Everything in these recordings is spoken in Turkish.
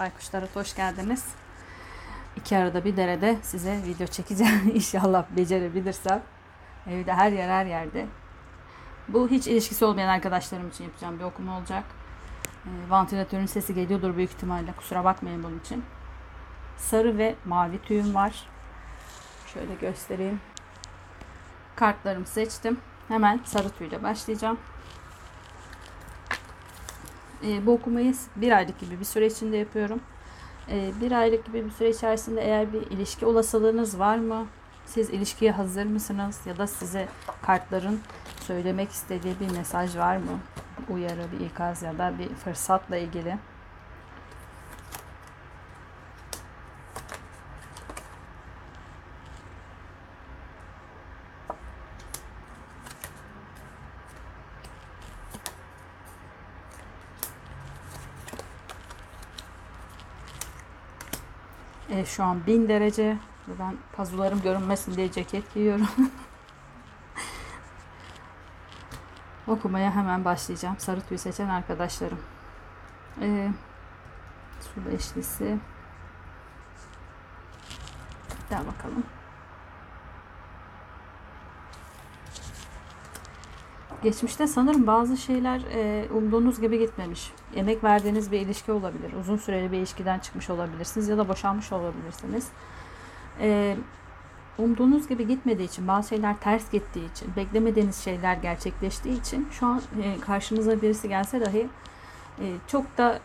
Aykuş Tarot hoş geldiniz. İki arada bir derede size video çekeceğim. İnşallah becerebilirsem. Evde her yer her yerde. Bu hiç ilişkisi olmayan arkadaşlarım için yapacağım bir okuma olacak. E, vantilatörün sesi geliyordur büyük ihtimalle. Kusura bakmayın bunun için. Sarı ve mavi tüyüm var. Şöyle göstereyim. Kartlarımı seçtim. Hemen sarı tüyle başlayacağım. E, bu okumayı bir aylık gibi bir süre içinde yapıyorum. E, bir aylık gibi bir süre içerisinde eğer bir ilişki olasılığınız var mı? Siz ilişkiye hazır mısınız? Ya da size kartların söylemek istediği bir mesaj var mı? Uyarı, bir ikaz ya da bir fırsatla ilgili. Şu an 1000 derece. Ben pazularım görünmesin diye ceket giyiyorum. Okumaya hemen başlayacağım. Sarı tüy seçen arkadaşlarım. E, su beşlisi. Bir daha bakalım. Geçmişte sanırım bazı şeyler e, umduğunuz gibi gitmemiş. Emek verdiğiniz bir ilişki olabilir. Uzun süreli bir ilişkiden çıkmış olabilirsiniz ya da boşanmış olabilirsiniz. E, umduğunuz gibi gitmediği için, bazı şeyler ters gittiği için, beklemediğiniz şeyler gerçekleştiği için şu an e, karşınıza birisi gelse dahi e, çok da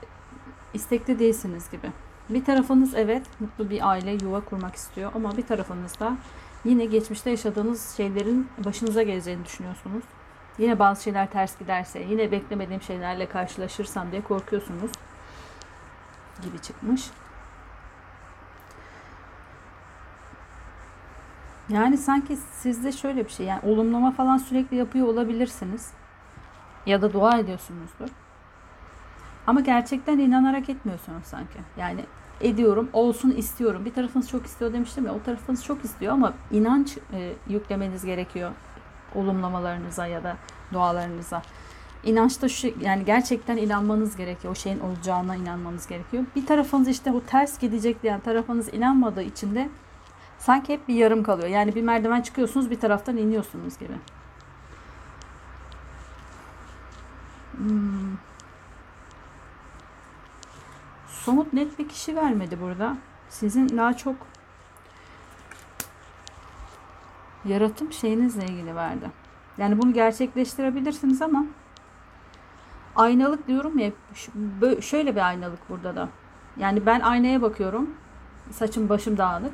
istekli değilsiniz gibi. Bir tarafınız evet mutlu bir aile, yuva kurmak istiyor ama bir tarafınız da yine geçmişte yaşadığınız şeylerin başınıza geleceğini düşünüyorsunuz. Yine bazı şeyler ters giderse, yine beklemediğim şeylerle karşılaşırsam diye korkuyorsunuz gibi çıkmış. Yani sanki sizde şöyle bir şey yani olumlama falan sürekli yapıyor olabilirsiniz. Ya da dua ediyorsunuzdur. Ama gerçekten inanarak etmiyorsunuz sanki. Yani ediyorum, olsun istiyorum. Bir tarafınız çok istiyor demiştim ya. O tarafınız çok istiyor ama inanç e, yüklemeniz gerekiyor olumlamalarınıza ya da dualarınıza. İnançta şu yani gerçekten inanmanız gerekiyor. O şeyin olacağına inanmanız gerekiyor. Bir tarafınız işte o ters gidecek diyen tarafınız inanmadığı için de sanki hep bir yarım kalıyor. Yani bir merdiven çıkıyorsunuz bir taraftan iniyorsunuz gibi. Hmm. Somut net bir kişi vermedi burada. Sizin daha çok yaratım şeyinizle ilgili verdi. Yani bunu gerçekleştirebilirsiniz ama aynalık diyorum ya şöyle bir aynalık burada da. Yani ben aynaya bakıyorum. Saçım başım dağınık.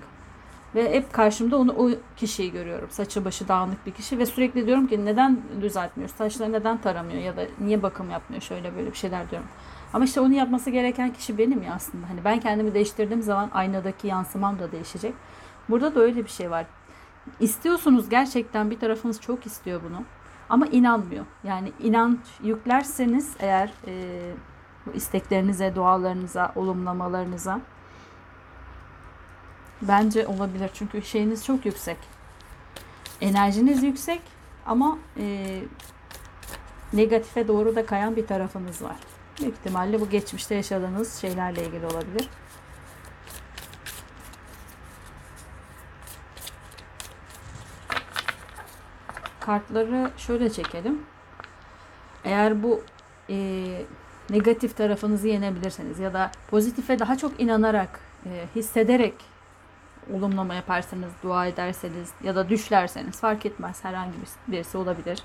Ve hep karşımda onu o kişiyi görüyorum. Saçı başı dağınık bir kişi ve sürekli diyorum ki neden düzeltmiyor? Saçları neden taramıyor ya da niye bakım yapmıyor? Şöyle böyle bir şeyler diyorum. Ama işte onu yapması gereken kişi benim ya aslında. Hani ben kendimi değiştirdiğim zaman aynadaki yansımam da değişecek. Burada da öyle bir şey var. İstiyorsunuz gerçekten bir tarafınız çok istiyor bunu. Ama inanmıyor. Yani inanç yüklerseniz eğer e, bu isteklerinize, dualarınıza, olumlamalarınıza bence olabilir. Çünkü şeyiniz çok yüksek. Enerjiniz yüksek ama e, negatife doğru da kayan bir tarafınız var. Büyük ihtimalle bu geçmişte yaşadığınız şeylerle ilgili olabilir. Kartları şöyle çekelim. Eğer bu e, negatif tarafınızı yenebilirseniz ya da pozitife daha çok inanarak, e, hissederek olumlama yaparsanız, dua ederseniz ya da düşlerseniz fark etmez herhangi birisi olabilir.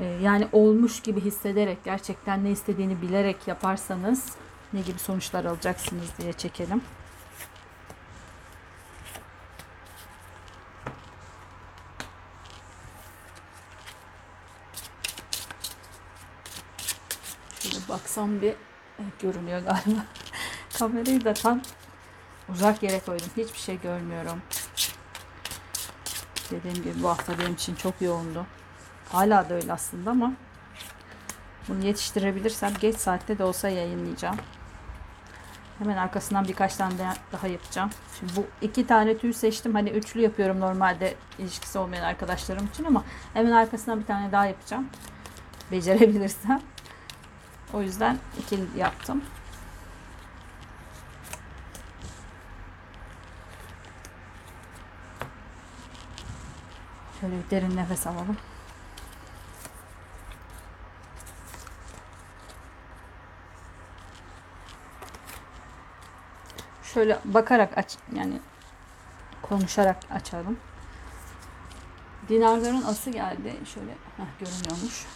E, yani olmuş gibi hissederek, gerçekten ne istediğini bilerek yaparsanız ne gibi sonuçlar alacaksınız diye çekelim. Baksam bir evet, görünüyor galiba. Kamerayı da tam uzak yere koydum. Hiçbir şey görmüyorum. Dediğim gibi bu hafta benim için çok yoğundu. Hala da öyle aslında ama bunu yetiştirebilirsem geç saatte de olsa yayınlayacağım. Hemen arkasından birkaç tane daha yapacağım. Şimdi bu iki tane tüy seçtim. Hani üçlü yapıyorum normalde ilişkisi olmayan arkadaşlarım için ama hemen arkasından bir tane daha yapacağım. Becerebilirsem. O yüzden ikili yaptım. Şöyle bir derin nefes alalım. Şöyle bakarak aç yani konuşarak açalım. Dinarların ası geldi. Şöyle heh, görünüyormuş.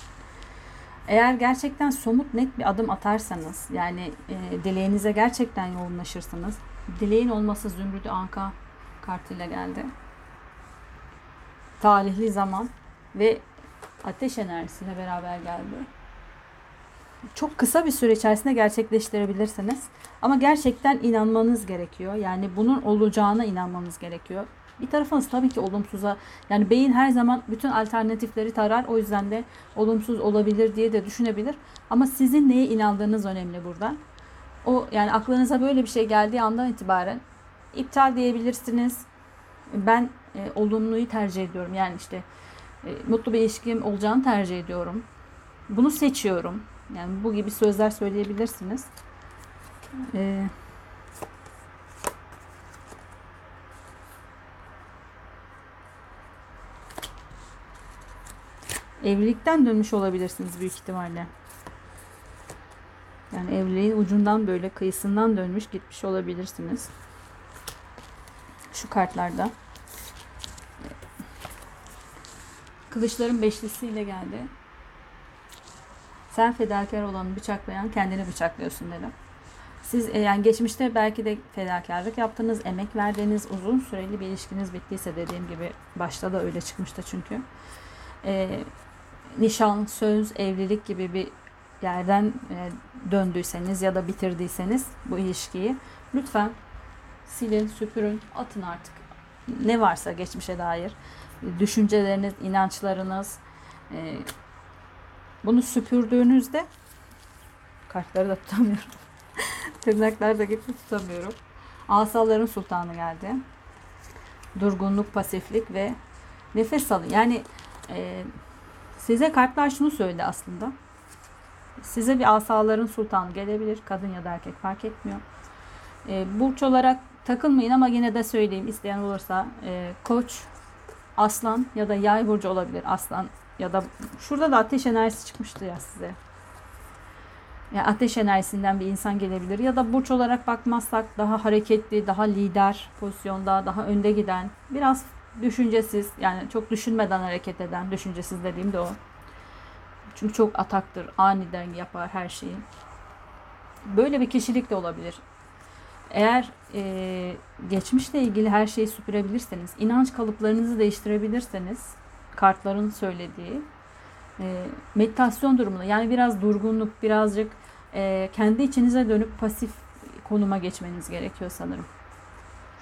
Eğer gerçekten somut net bir adım atarsanız yani e, dileğinize gerçekten yoğunlaşırsanız dileğin olması Zümrüdü Anka kartıyla geldi. Talihli zaman ve ateş enerjisiyle beraber geldi. Çok kısa bir süre içerisinde gerçekleştirebilirsiniz. Ama gerçekten inanmanız gerekiyor. Yani bunun olacağına inanmanız gerekiyor. Bir tarafınız tabii ki olumsuza yani beyin her zaman bütün alternatifleri tarar. O yüzden de olumsuz olabilir diye de düşünebilir. Ama sizin neye inandığınız önemli burada. O yani aklınıza böyle bir şey geldiği andan itibaren iptal diyebilirsiniz. Ben e, olumluyu tercih ediyorum. Yani işte e, mutlu bir ilişkim olacağını tercih ediyorum. Bunu seçiyorum. Yani bu gibi sözler söyleyebilirsiniz. Ee, evlilikten dönmüş olabilirsiniz büyük ihtimalle. Yani evliliğin ucundan böyle kıyısından dönmüş gitmiş olabilirsiniz. Şu kartlarda. Kılıçların beşlisiyle geldi. Sen fedakar olanı bıçaklayan kendini bıçaklıyorsun dedim. Siz e, yani geçmişte belki de fedakarlık yaptınız, emek verdiğiniz uzun süreli bir ilişkiniz bittiyse dediğim gibi başta da öyle çıkmıştı çünkü. E, nişan, söz, evlilik gibi bir yerden e, döndüyseniz ya da bitirdiyseniz bu ilişkiyi lütfen silin, süpürün, atın artık. Ne varsa geçmişe dair düşünceleriniz, inançlarınız, e, bunu süpürdüğünüzde kartları da tutamıyorum. Tırnaklar da gitti tutamıyorum. Asaların sultanı geldi. Durgunluk, pasiflik ve nefes alın. Yani e, size kartlar şunu söyledi aslında. Size bir asaların sultanı gelebilir. Kadın ya da erkek fark etmiyor. E, burç olarak takılmayın ama yine de söyleyeyim isteyen olursa e, koç, aslan ya da yay burcu olabilir. Aslan ya da şurada da ateş enerjisi çıkmıştı ya size. Yani ateş enerjisinden bir insan gelebilir ya da burç olarak bakmazsak daha hareketli, daha lider pozisyonda, daha önde giden, biraz düşüncesiz yani çok düşünmeden hareket eden, düşüncesiz dediğim de o. Çünkü çok ataktır, aniden yapar her şeyi. Böyle bir kişilik de olabilir. Eğer e, geçmişle ilgili her şeyi süpürebilirseniz, inanç kalıplarınızı değiştirebilirseniz, kartların söylediği e, meditasyon durumunda yani biraz durgunluk, birazcık e, kendi içinize dönüp pasif konuma geçmeniz gerekiyor sanırım.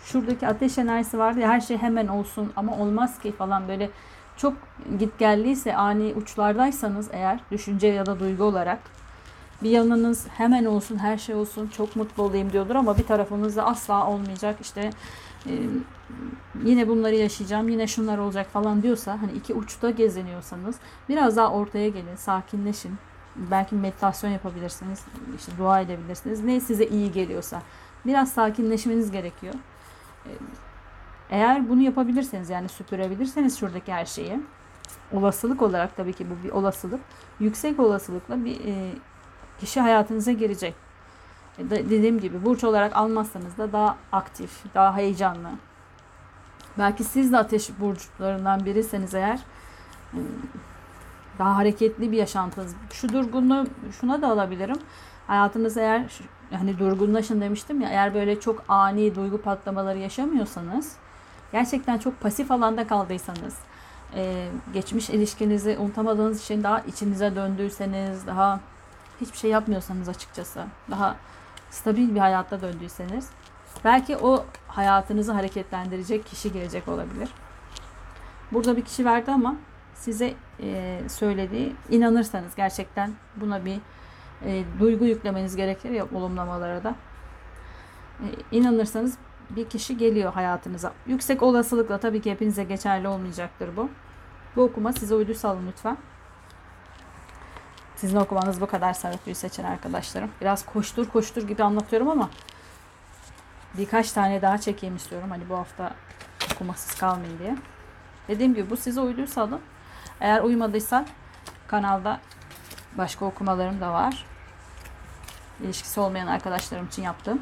Şuradaki ateş enerjisi vardı ya her şey hemen olsun ama olmaz ki falan böyle. Çok git geldiyse ani uçlardaysanız eğer düşünce ya da duygu olarak bir yanınız hemen olsun her şey olsun çok mutlu olayım diyordur ama bir tarafınızda asla olmayacak işte e, yine bunları yaşayacağım yine şunlar olacak falan diyorsa hani iki uçta geziniyorsanız biraz daha ortaya gelin sakinleşin. Belki meditasyon yapabilirsiniz işte dua edebilirsiniz. Ne size iyi geliyorsa. Biraz sakinleşmeniz gerekiyor eğer bunu yapabilirseniz yani süpürebilirseniz şuradaki her şeyi olasılık olarak tabii ki bu bir olasılık yüksek olasılıkla bir e, kişi hayatınıza girecek. E, dediğim gibi burç olarak almazsanız da daha aktif, daha heyecanlı. Belki siz de ateş burçlarından biriseniz eğer e, daha hareketli bir yaşantınız. Şu durgunluğu şuna da alabilirim. Hayatınız eğer hani durgunlaşın demiştim ya eğer böyle çok ani duygu patlamaları yaşamıyorsanız gerçekten çok pasif alanda kaldıysanız e, geçmiş ilişkinizi unutamadığınız için daha içinize döndüyseniz daha hiçbir şey yapmıyorsanız açıkçası daha stabil bir hayatta döndüyseniz belki o hayatınızı hareketlendirecek kişi gelecek olabilir. Burada bir kişi verdi ama size e, söylediği inanırsanız gerçekten buna bir e, duygu yüklemeniz gerekir ya olumlamalara da. E, inanırsanız bir kişi geliyor hayatınıza. Yüksek olasılıkla tabii ki hepinize geçerli olmayacaktır bu. Bu okuma size uyduysa alın lütfen. Sizin okumanız bu kadar sarı seçen arkadaşlarım. Biraz koştur koştur gibi anlatıyorum ama birkaç tane daha çekeyim istiyorum. Hani bu hafta okumasız kalmayın diye. Dediğim gibi bu size uyduysa alın. Eğer uymadıysa kanalda başka okumalarım da var. İlişkisi olmayan arkadaşlarım için yaptığım.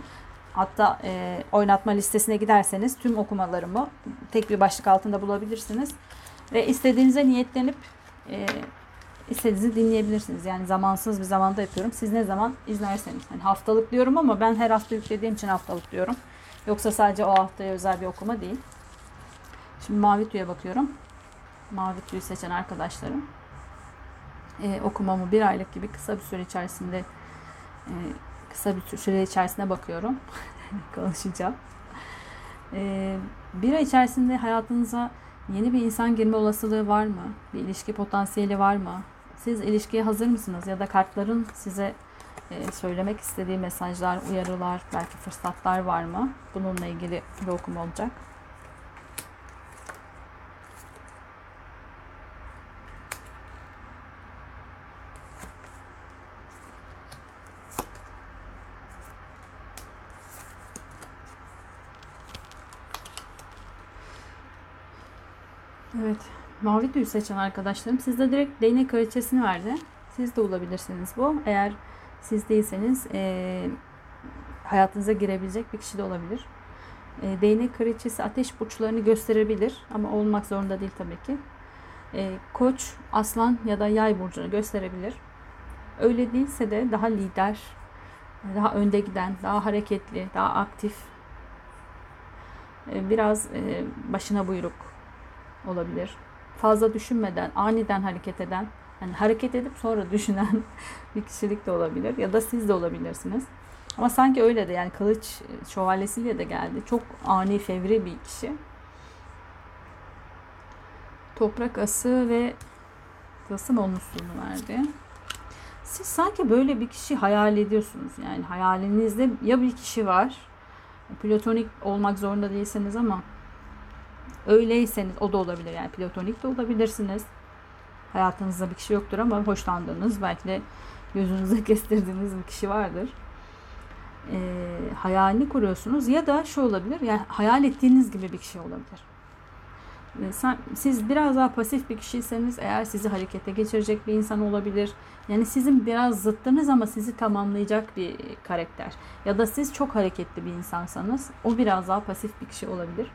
Hatta e, oynatma listesine giderseniz tüm okumalarımı tek bir başlık altında bulabilirsiniz. Ve istediğinize niyetlenip e, istediğinizi dinleyebilirsiniz. Yani zamansız bir zamanda yapıyorum. Siz ne zaman izlerseniz. Yani haftalık diyorum ama ben her hafta yüklediğim için haftalık diyorum. Yoksa sadece o haftaya özel bir okuma değil. Şimdi mavi tüye bakıyorum. Mavi tüyü seçen arkadaşlarım. E, okumamı bir aylık gibi kısa bir süre içerisinde e, kısa bir süre içerisinde bakıyorum. Konuşacağım. E, bir ay içerisinde hayatınıza yeni bir insan girme olasılığı var mı? Bir ilişki potansiyeli var mı? Siz ilişkiye hazır mısınız? Ya da kartların size e, söylemek istediği mesajlar, uyarılar, belki fırsatlar var mı? Bununla ilgili bir okuma olacak. Evet. Mavi tüy seçen arkadaşlarım sizde direkt değnek kraliçesini verdi. Siz de olabilirsiniz bu. Eğer siz değilseniz e, hayatınıza girebilecek bir kişi de olabilir. E, değnek kraliçesi ateş burçlarını gösterebilir ama olmak zorunda değil tabii ki. E, koç, aslan ya da yay burcunu gösterebilir. Öyle değilse de daha lider, daha önde giden, daha hareketli, daha aktif, e, biraz e, başına buyruk olabilir. Fazla düşünmeden, aniden hareket eden, yani hareket edip sonra düşünen bir kişilik de olabilir ya da siz de olabilirsiniz. Ama sanki öyle de yani kılıç şövalyesiyle de geldi. Çok ani, fevri bir kişi. Toprak ası ve tılsım olmuşluğunu verdi. Siz sanki böyle bir kişi hayal ediyorsunuz. Yani hayalinizde ya bir kişi var. Platonik olmak zorunda değilseniz ama Öyleyseniz o da olabilir yani platonik de olabilirsiniz. Hayatınızda bir kişi yoktur ama hoşlandığınız belki de gözünüze kestirdiğiniz bir kişi vardır. E, hayalini kuruyorsunuz ya da şu olabilir yani hayal ettiğiniz gibi bir kişi olabilir. E, sen, siz biraz daha pasif bir kişiyseniz eğer sizi harekete geçirecek bir insan olabilir. Yani sizin biraz zıttınız ama sizi tamamlayacak bir karakter. Ya da siz çok hareketli bir insansanız o biraz daha pasif bir kişi olabilir.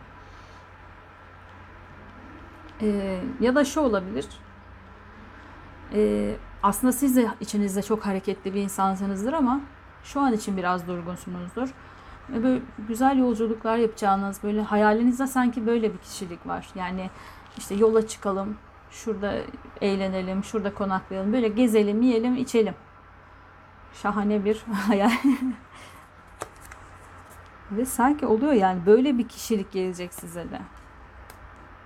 Ee, ya da şu olabilir. Ee, aslında siz de içinizde çok hareketli bir insansınızdır ama şu an için biraz durgunsunuzdur. Böyle güzel yolculuklar yapacağınız, böyle hayalinizde sanki böyle bir kişilik var. Yani işte yola çıkalım, şurada eğlenelim, şurada konaklayalım, böyle gezelim, yiyelim, içelim. Şahane bir hayal. Ve sanki oluyor yani böyle bir kişilik gelecek size de.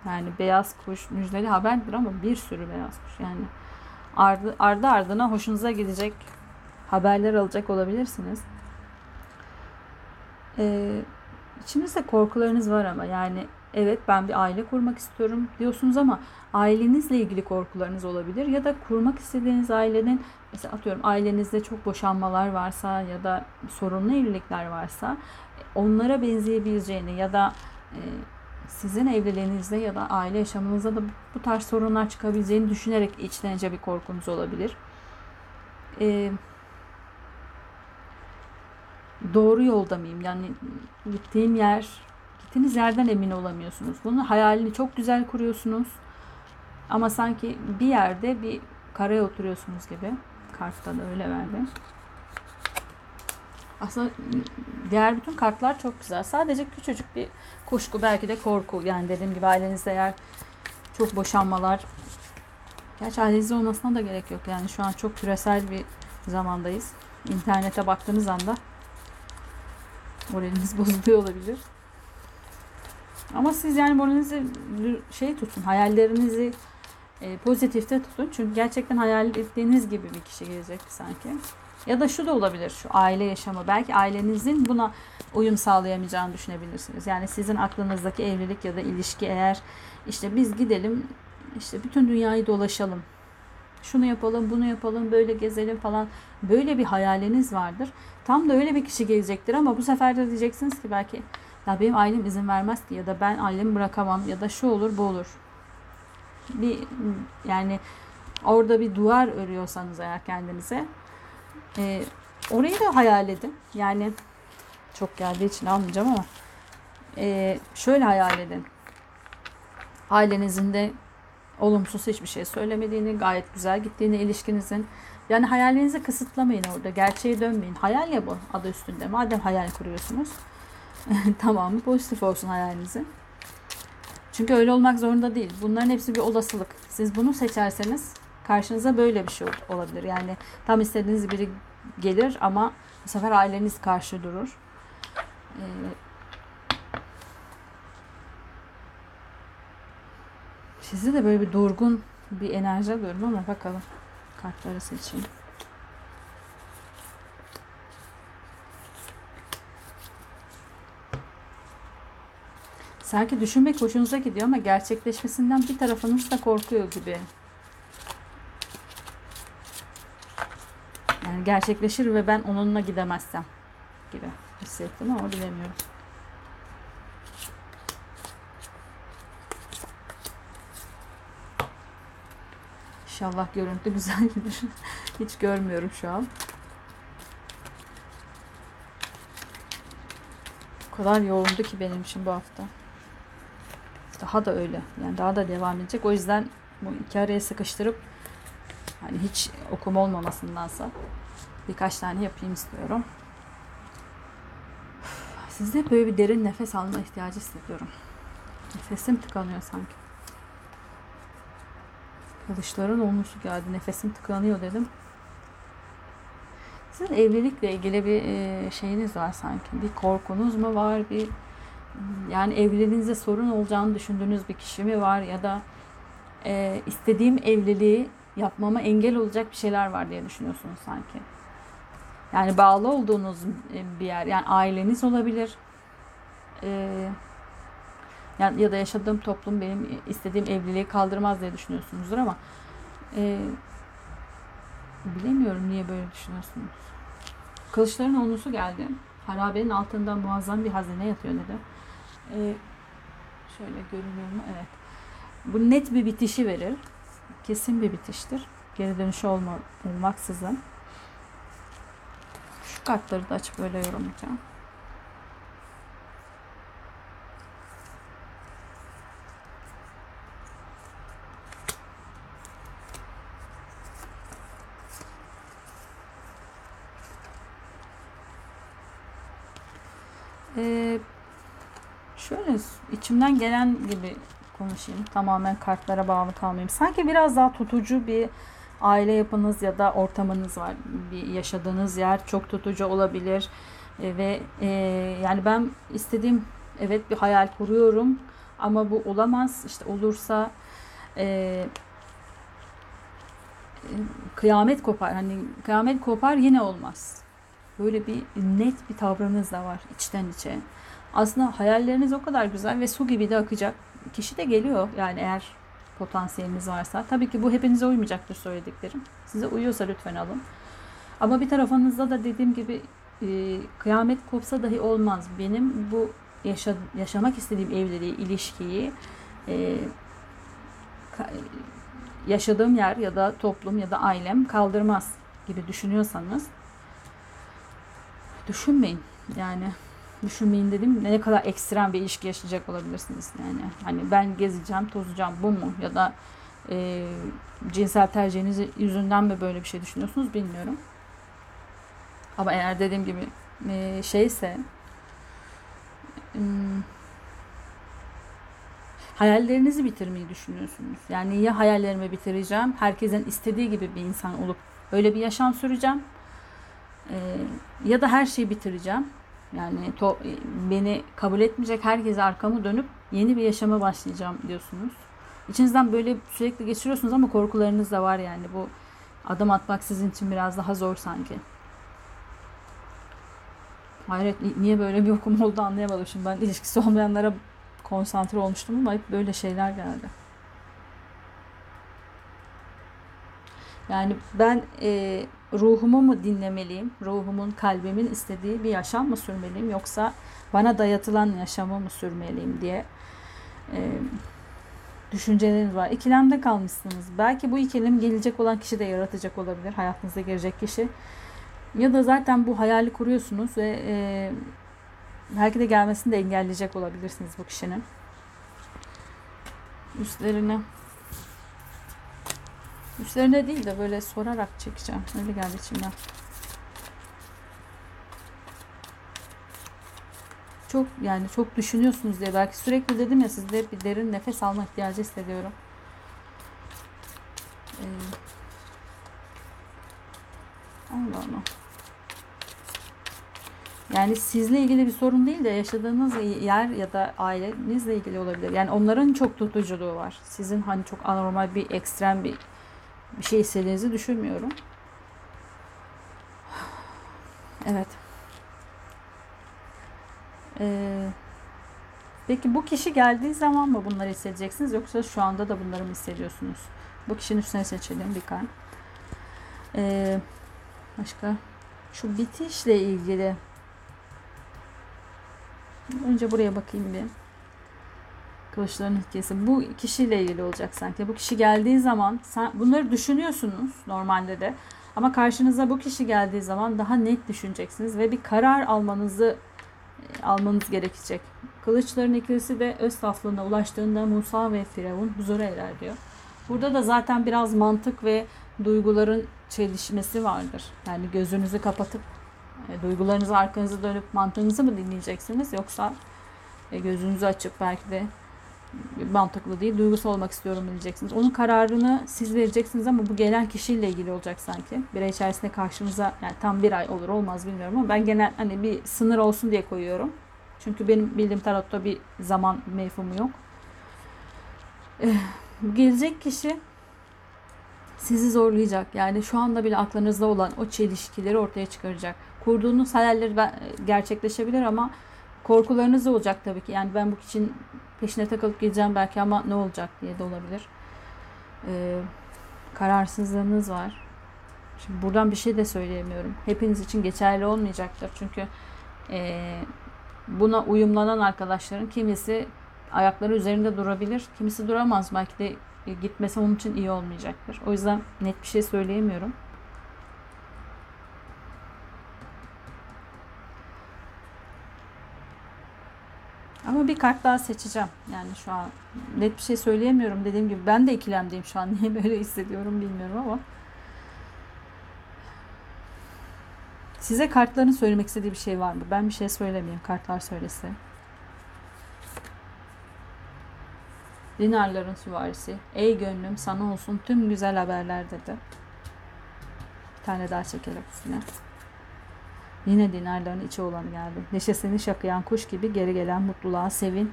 Yani beyaz kuş müjdeli haberdir ama bir sürü beyaz kuş. Yani ardı, ardı ardına hoşunuza gidecek haberler alacak olabilirsiniz. Ee, içinizde korkularınız var ama yani evet ben bir aile kurmak istiyorum diyorsunuz ama ailenizle ilgili korkularınız olabilir ya da kurmak istediğiniz ailenin mesela atıyorum ailenizde çok boşanmalar varsa ya da sorunlu evlilikler varsa onlara benzeyebileceğini ya da e, sizin evliliğinizde ya da aile yaşamınızda da bu tarz sorunlar çıkabileceğini düşünerek içtence bir korkunuz olabilir. Ee, doğru yolda mıyım? Yani gittiğim yer, gittiğiniz yerden emin olamıyorsunuz. Bunun hayalini çok güzel kuruyorsunuz. Ama sanki bir yerde bir karaya oturuyorsunuz gibi. Kartta da öyle verdi. Aslında diğer bütün kartlar çok güzel. Sadece küçücük bir kuşku belki de korku. Yani dediğim gibi ailenizde eğer çok boşanmalar Gerçi ailenizde olmasına da gerek yok. Yani şu an çok küresel bir zamandayız. İnternete baktığınız anda moraliniz bozuluyor olabilir. Ama siz yani moralinizi şey tutun, hayallerinizi e, pozitifte tutun. Çünkü gerçekten hayal ettiğiniz gibi bir kişi gelecek sanki. Ya da şu da olabilir şu aile yaşamı. Belki ailenizin buna uyum sağlayamayacağını düşünebilirsiniz. Yani sizin aklınızdaki evlilik ya da ilişki eğer işte biz gidelim işte bütün dünyayı dolaşalım. Şunu yapalım, bunu yapalım, böyle gezelim falan. Böyle bir hayaliniz vardır. Tam da öyle bir kişi gelecektir ama bu sefer de diyeceksiniz ki belki ya benim ailem izin vermez ki ya da ben ailemi bırakamam ya da şu olur bu olur. bir yani orada bir duvar örüyorsanız eğer kendinize e, orayı da hayal edin. Yani çok geldiği için almayacağım ama e, şöyle hayal edin. Ailenizin de olumsuz hiçbir şey söylemediğini, gayet güzel gittiğini ilişkinizin. Yani hayalinizi kısıtlamayın orada. Gerçeğe dönmeyin. Hayal ya bu adı üstünde. Madem hayal kuruyorsunuz. tamamı pozitif olsun hayalinizin. Çünkü öyle olmak zorunda değil. Bunların hepsi bir olasılık. Siz bunu seçerseniz karşınıza böyle bir şey olabilir. Yani tam istediğiniz biri gelir ama bu sefer aileniz karşı durur. Ee, Sizde de böyle bir durgun bir enerji alıyorum ama bakalım. Kartları seçeyim. Sanki düşünmek hoşunuza gidiyor ama gerçekleşmesinden bir tarafınız da korkuyor gibi. Gerçekleşir ve ben onunla gidemezsem gibi hissettim ama bilemiyorum. İnşallah görüntü güzeldir. Hiç görmüyorum şu an. O kadar yoğundu ki benim için bu hafta. Daha da öyle. Yani daha da devam edecek. O yüzden bu iki araya sıkıştırıp hani hiç okuma olmamasındansa birkaç tane yapayım istiyorum. Sizde böyle bir derin nefes alma ihtiyacı hissediyorum. Nefesim tıkanıyor sanki. Kılıçların olmuşu geldi. Nefesim tıkanıyor dedim. Sizin evlilikle ilgili bir e, şeyiniz var sanki. Bir korkunuz mu var? Bir yani evliliğinizde sorun olacağını düşündüğünüz bir kişi mi var ya da e, istediğim evliliği yapmama engel olacak bir şeyler var diye düşünüyorsunuz sanki. Yani bağlı olduğunuz bir yer. Yani aileniz olabilir. Ee, yani ya da yaşadığım toplum benim istediğim evliliği kaldırmaz diye düşünüyorsunuzdur ama e, bilemiyorum niye böyle düşünüyorsunuz. Kılıçların onusu geldi. Harabenin altında muazzam bir hazine yatıyor dedi. Ee, şöyle görünüyor mu? Evet. Bu net bir bitişi verir. Kesin bir bitiştir. Geri dönüşü olma, olmaksızın. Kartları da açıp böyle yorumlayacağım. Ee, şöyle içimden gelen gibi konuşayım. Tamamen kartlara bağlı kalmayayım. Sanki biraz daha tutucu bir aile yapınız ya da ortamınız var. Bir yaşadığınız yer çok tutucu olabilir. E, ve e, yani ben istediğim evet bir hayal kuruyorum ama bu olamaz. İşte olursa e, kıyamet kopar. Hani kıyamet kopar yine olmaz. Böyle bir net bir tavrınız da var içten içe. Aslında hayalleriniz o kadar güzel ve su gibi de akacak. Kişi de geliyor yani eğer potansiyeliniz varsa. Tabii ki bu hepinize uymayacaktır söylediklerim. Size uyuyorsa lütfen alın. Ama bir tarafınızda da dediğim gibi e, kıyamet kopsa dahi olmaz. Benim bu yaşa, yaşamak istediğim evliliği, ilişkiyi e, yaşadığım yer ya da toplum ya da ailem kaldırmaz gibi düşünüyorsanız düşünmeyin. Yani düşünmeyin dedim ne kadar ekstrem bir ilişki yaşayacak olabilirsiniz yani. Hani ben gezeceğim, tozacağım bu mu ya da e, cinsel tercihiniz yüzünden mi böyle bir şey düşünüyorsunuz bilmiyorum. Ama eğer dediğim gibi e, şeyse hmm, hayallerinizi bitirmeyi düşünüyorsunuz. Yani ya hayallerimi bitireceğim, herkesin istediği gibi bir insan olup öyle bir yaşam süreceğim e, ya da her şeyi bitireceğim. Yani to, beni kabul etmeyecek herkese arkamı dönüp yeni bir yaşama başlayacağım diyorsunuz. İçinizden böyle sürekli geçiriyorsunuz ama korkularınız da var yani. Bu adım atmak sizin için biraz daha zor sanki. Hayret niye böyle bir okum oldu anlayamadım şimdi. Ben ilişkisi olmayanlara konsantre olmuştum ama hep böyle şeyler geldi. Yani ben e, ruhumu mu dinlemeliyim? Ruhumun, kalbimin istediği bir yaşam mı sürmeliyim? Yoksa bana dayatılan yaşamı mı sürmeliyim diye e, düşünceleriniz var. İkilemde kalmışsınız. Belki bu ikilem gelecek olan kişi de yaratacak olabilir. Hayatınıza girecek kişi. Ya da zaten bu hayali kuruyorsunuz ve e, belki de gelmesini de engelleyecek olabilirsiniz bu kişinin. Üstlerine üstlerine değil de böyle sorarak çekeceğim. Öyle geldi içimden. Çok yani çok düşünüyorsunuz diye belki sürekli dedim ya sizde bir derin nefes alma ihtiyacı hissediyorum. Ee, Allah Allah. Yani sizle ilgili bir sorun değil de yaşadığınız yer ya da ailenizle ilgili olabilir. Yani onların çok tutuculuğu var. Sizin hani çok anormal bir ekstrem bir bir şey istediğinizi düşünmüyorum. Evet. Ee, peki bu kişi geldiği zaman mı bunları hissedeceksiniz yoksa şu anda da bunları mı hissediyorsunuz? Bu kişinin üstüne seçelim bir kan. Ee, başka şu bitişle ilgili önce buraya bakayım bir. Kılıçların hikayesi. Bu kişiyle ilgili olacak sanki. Bu kişi geldiği zaman sen bunları düşünüyorsunuz normalde de. Ama karşınıza bu kişi geldiği zaman daha net düşüneceksiniz ve bir karar almanızı e, almanız gerekecek. Kılıçların ikilisi de öz saflığına ulaştığında Musa ve Firavun huzura erer diyor. Burada da zaten biraz mantık ve duyguların çelişmesi vardır. Yani gözünüzü kapatıp e, duygularınızı arkanızı dönüp mantığınızı mı dinleyeceksiniz yoksa e, gözünüzü açıp belki de mantıklı değil, duygusal olmak istiyorum diyeceksiniz. Onun kararını siz vereceksiniz ama bu gelen kişiyle ilgili olacak sanki. Bir ay içerisinde karşınıza yani tam bir ay olur olmaz bilmiyorum ama ben genel hani bir sınır olsun diye koyuyorum. Çünkü benim bildiğim tarotta bir zaman mefhumu yok. Ee, gelecek kişi sizi zorlayacak. Yani şu anda bile aklınızda olan o çelişkileri ortaya çıkaracak. Kurduğunuz hayaller gerçekleşebilir ama korkularınız olacak tabii ki. Yani ben bu kişinin peşine takılıp gideceğim belki ama ne olacak diye de olabilir. Ee, kararsızlığınız var. Şimdi buradan bir şey de söyleyemiyorum. Hepiniz için geçerli olmayacaktır. Çünkü e, buna uyumlanan arkadaşların kimisi ayakları üzerinde durabilir. Kimisi duramaz. Belki de gitmesi onun için iyi olmayacaktır. O yüzden net bir şey söyleyemiyorum. Ama bir kart daha seçeceğim. Yani şu an net bir şey söyleyemiyorum. Dediğim gibi ben de ikilemdeyim şu an. Niye böyle hissediyorum bilmiyorum ama. Size kartların söylemek istediği bir şey var mı? Ben bir şey söylemeyeyim. Kartlar söylese. Dinarların süvarisi. Ey gönlüm sana olsun tüm güzel haberler dedi. Bir tane daha çekelim üstüne. Yine dinarların içi olanı geldi. Neşesini şakayan kuş gibi geri gelen mutluluğa sevin.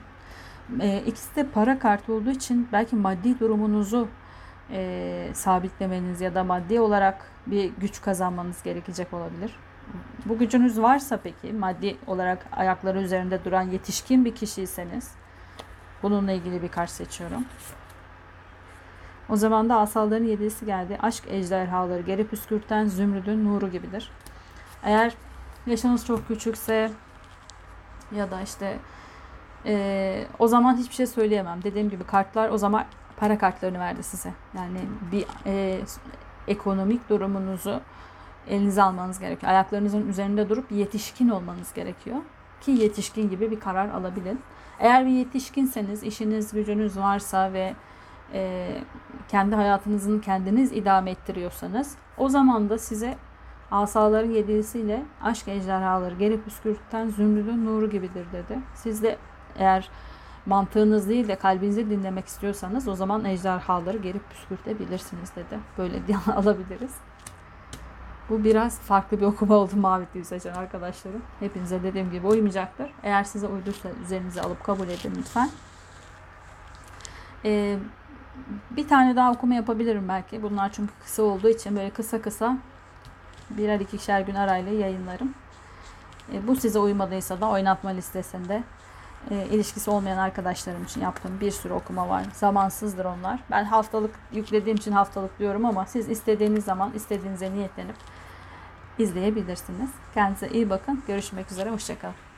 E, ikisi de para kartı olduğu için belki maddi durumunuzu e, sabitlemeniz ya da maddi olarak bir güç kazanmanız gerekecek olabilir. Bu gücünüz varsa peki maddi olarak ayakları üzerinde duran yetişkin bir kişiyseniz bununla ilgili bir kart seçiyorum. O zaman da asalların yedisi geldi. Aşk ejderhaları geri püskürten zümrüdün nuru gibidir. Eğer yaşınız çok küçükse ya da işte e, o zaman hiçbir şey söyleyemem. Dediğim gibi kartlar o zaman para kartlarını verdi size. Yani bir e, ekonomik durumunuzu elinize almanız gerekiyor. Ayaklarınızın üzerinde durup yetişkin olmanız gerekiyor. Ki yetişkin gibi bir karar alabilin. Eğer bir yetişkinseniz, işiniz, gücünüz varsa ve e, kendi hayatınızın kendiniz idame ettiriyorsanız o zaman da size Asaların yedisiyle aşk ejderhaları geri püskürten zümrüdün nuru gibidir dedi. Siz de eğer mantığınız değil de kalbinizi dinlemek istiyorsanız o zaman ejderhaları geri püskürtebilirsiniz dedi. Böyle alabiliriz. Bu biraz farklı bir okuma oldu mavi seçen arkadaşlarım. Hepinize dediğim gibi uymayacaktır. Eğer size uyduysa üzerinize alıp kabul edin lütfen. Ee, bir tane daha okuma yapabilirim belki. Bunlar çünkü kısa olduğu için böyle kısa kısa birer ikişer gün arayla yayınlarım. E, bu size uymadıysa da oynatma listesinde e, ilişkisi olmayan arkadaşlarım için yaptığım bir sürü okuma var. Zamansızdır onlar. Ben haftalık yüklediğim için haftalık diyorum ama siz istediğiniz zaman istediğinize niyetlenip izleyebilirsiniz. Kendinize iyi bakın. Görüşmek üzere. Hoşçakalın.